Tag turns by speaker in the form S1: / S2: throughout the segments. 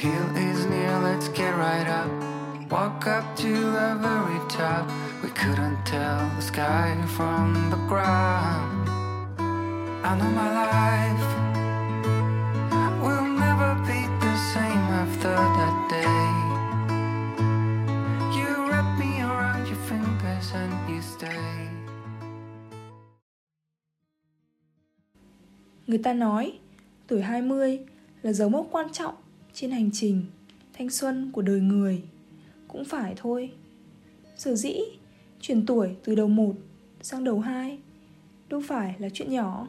S1: hill is near, let's get right up. Walk up to the very top. We couldn't tell the sky from the ground. I know my life will never be the same after that day. You wrap me around your fingers and you stay. Người ta nói tuổi 20 là dấu mốc quan trọng trên hành trình, thanh xuân của đời người. Cũng phải thôi. Sở dĩ, chuyển tuổi từ đầu một sang đầu hai đâu phải là chuyện nhỏ.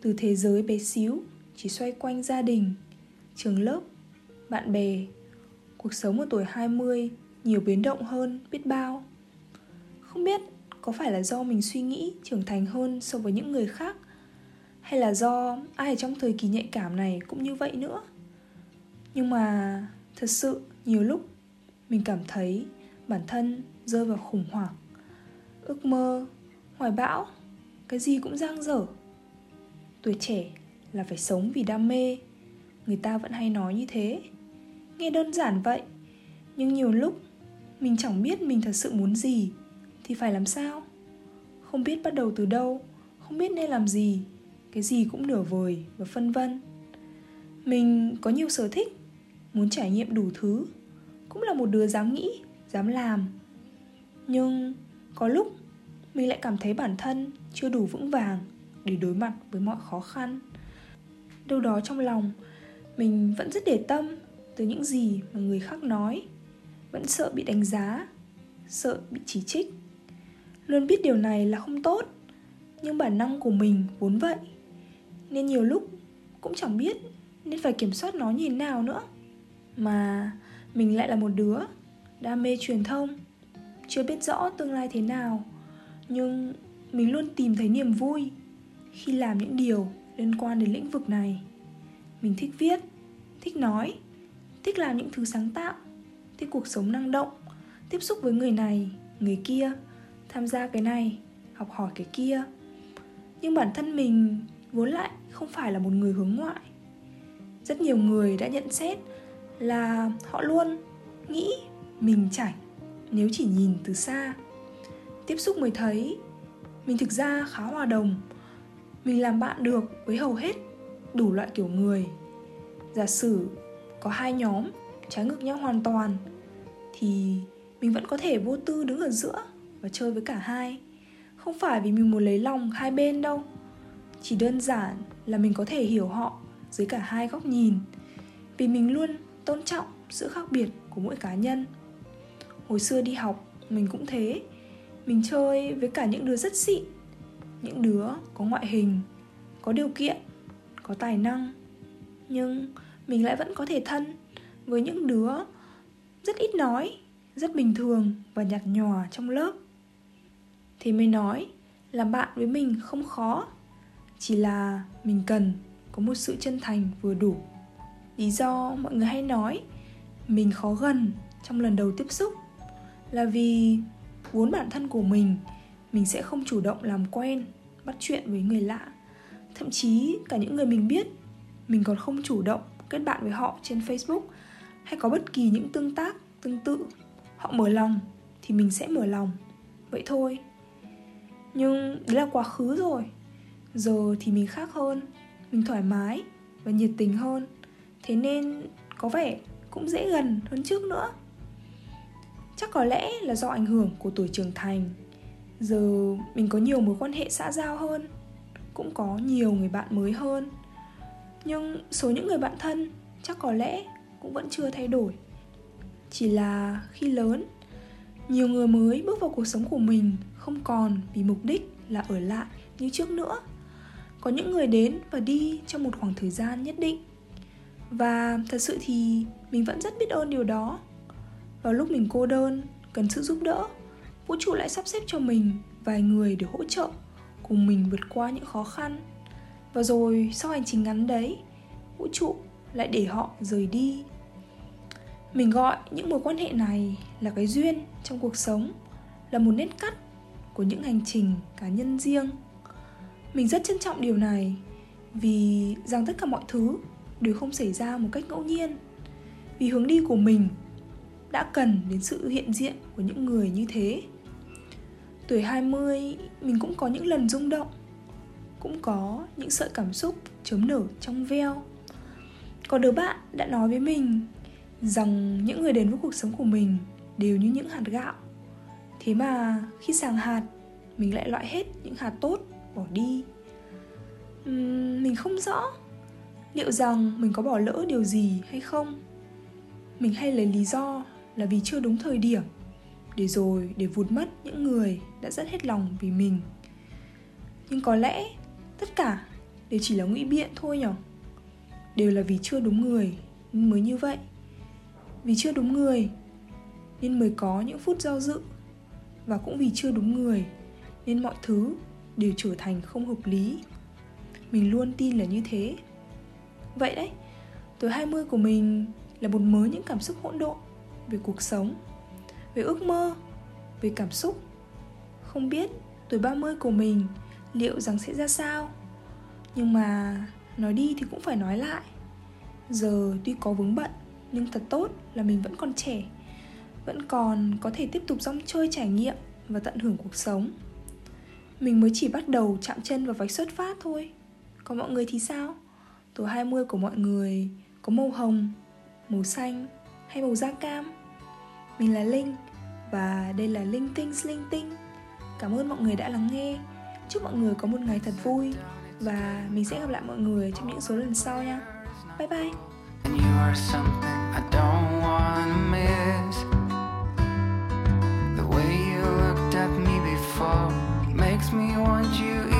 S1: Từ thế giới bé xíu chỉ xoay quanh gia đình, trường lớp, bạn bè. Cuộc sống ở tuổi 20 nhiều biến động hơn biết bao. Không biết có phải là do mình suy nghĩ trưởng thành hơn so với những người khác, hay là do ai ở trong thời kỳ nhạy cảm này cũng như vậy nữa? Nhưng mà thật sự nhiều lúc mình cảm thấy bản thân rơi vào khủng hoảng, ước mơ, hoài bão, cái gì cũng giang dở. Tuổi trẻ là phải sống vì đam mê, người ta vẫn hay nói như thế. Nghe đơn giản vậy, nhưng nhiều lúc mình chẳng biết mình thật sự muốn gì thì phải làm sao? Không biết bắt đầu từ đâu, không biết nên làm gì, cái gì cũng nửa vời và phân vân. Mình có nhiều sở thích muốn trải nghiệm đủ thứ, cũng là một đứa dám nghĩ, dám làm. Nhưng có lúc mình lại cảm thấy bản thân chưa đủ vững vàng để đối mặt với mọi khó khăn. Đâu đó trong lòng, mình vẫn rất để tâm tới những gì mà người khác nói, vẫn sợ bị đánh giá, sợ bị chỉ trích. Luôn biết điều này là không tốt, nhưng bản năng của mình vốn vậy, nên nhiều lúc cũng chẳng biết nên phải kiểm soát nó như thế nào nữa mà mình lại là một đứa đam mê truyền thông, chưa biết rõ tương lai thế nào. Nhưng mình luôn tìm thấy niềm vui khi làm những điều liên quan đến lĩnh vực này. Mình thích viết, thích nói, thích làm những thứ sáng tạo, thích cuộc sống năng động, tiếp xúc với người này, người kia, tham gia cái này, học hỏi cái kia. Nhưng bản thân mình vốn lại không phải là một người hướng ngoại. Rất nhiều người đã nhận xét là họ luôn nghĩ mình chảnh nếu chỉ nhìn từ xa. Tiếp xúc mới thấy, mình thực ra khá hòa đồng. Mình làm bạn được với hầu hết đủ loại kiểu người. Giả sử có hai nhóm trái ngược nhau hoàn toàn, thì mình vẫn có thể vô tư đứng ở giữa và chơi với cả hai. Không phải vì mình muốn lấy lòng hai bên đâu, chỉ đơn giản là mình có thể hiểu họ dưới cả hai góc nhìn. Vì mình luôn tôn trọng sự khác biệt của mỗi cá nhân. Hồi xưa đi học, mình cũng thế. Mình chơi với cả những đứa rất xịn. Những đứa có ngoại hình, có điều kiện, có tài năng. Nhưng mình lại vẫn có thể thân với những đứa rất ít nói, rất bình thường và nhạt nhòa trong lớp. Thì mới nói làm bạn với mình không khó, chỉ là mình cần có một sự chân thành vừa đủ lý do mọi người hay nói, mình khó gần trong lần đầu tiếp xúc là vì vốn bản thân của mình mình sẽ không chủ động làm quen, bắt chuyện với người lạ. Thậm chí cả những người mình biết, mình còn không chủ động kết bạn với họ trên facebook hay có bất kỳ những tương tác, tương tự. Họ mở lòng thì mình sẽ mở lòng. Vậy thôi. Nhưng đấy là quá khứ rồi. Giờ thì mình khác hơn, mình thoải mái và nhiệt tình hơn thế nên có vẻ cũng dễ gần hơn trước nữa. Chắc có lẽ là do ảnh hưởng của tuổi trưởng thành. Giờ mình có nhiều mối quan hệ xã giao hơn, cũng có nhiều người bạn mới hơn. Nhưng số những người bạn thân chắc có lẽ cũng vẫn chưa thay đổi. Chỉ là khi lớn, nhiều người mới bước vào cuộc sống của mình không còn vì mục đích là ở lại như trước nữa. Có những người đến và đi trong một khoảng thời gian nhất định. Và thật sự thì mình vẫn rất biết ơn điều đó. Vào lúc mình cô đơn, cần sự giúp đỡ Vũ trụ lại sắp xếp cho mình vài người để hỗ trợ Cùng mình vượt qua những khó khăn. Và rồi sau hành trình ngắn đấy Vũ trụ lại để họ rời đi. Mình gọi những mối quan hệ này là cái duyên trong cuộc sống là một nét cắt của những hành trình cá nhân riêng. Mình rất trân trọng điều này vì rằng tất cả mọi thứ đều không xảy ra một cách ngẫu nhiên. Vì hướng đi của mình đã cần đến sự hiện diện của những người như thế. Tuổi 20 mình cũng có những lần rung động cũng có những sợi cảm xúc chớm nở trong veo. Có đứa bạn đã nói với mình rằng những người đến với cuộc sống của mình đều như những hạt gạo. Thế mà khi sàng hạt mình lại loại hết những hạt tốt bỏ đi. Uhm, mình không rõ liệu rằng mình có bỏ lỡ điều gì hay không? Mình hay lấy lý do là vì chưa đúng thời điểm, để rồi để vụt mất những người đã rất hết lòng vì mình. Nhưng có lẽ tất cả đều chỉ là ngụy biện thôi nhở? Đều là vì chưa đúng người nên mới như vậy. Vì chưa đúng người nên mới có những phút do dự, và cũng vì chưa đúng người nên mọi thứ đều trở thành không hợp lý. Mình luôn tin là như thế vậy đấy, tuổi 20 của mình là một mớ những cảm xúc hỗn độn về cuộc sống, về ước mơ, về cảm xúc. Không biết tuổi 30 của mình liệu rằng sẽ ra sao. Nhưng mà nói đi thì cũng phải nói lại. Giờ tuy có vướng bận, nhưng thật tốt là mình vẫn còn trẻ, vẫn còn có thể tiếp tục rong chơi trải nghiệm và tận hưởng cuộc sống. Mình mới chỉ bắt đầu chạm chân vào vạch xuất phát thôi. Còn mọi người thì sao? Tuổi 20 của mọi người có màu hồng, màu xanh hay màu da cam. Mình là linh và đây là linh tinh linh tinh. Cảm ơn mọi người đã lắng nghe. Chúc mọi người có một ngày thật vui và mình sẽ gặp lại mọi người trong những số lần sau nha. Bye bye. I don't wanna miss. The way you looked at me before Makes me want you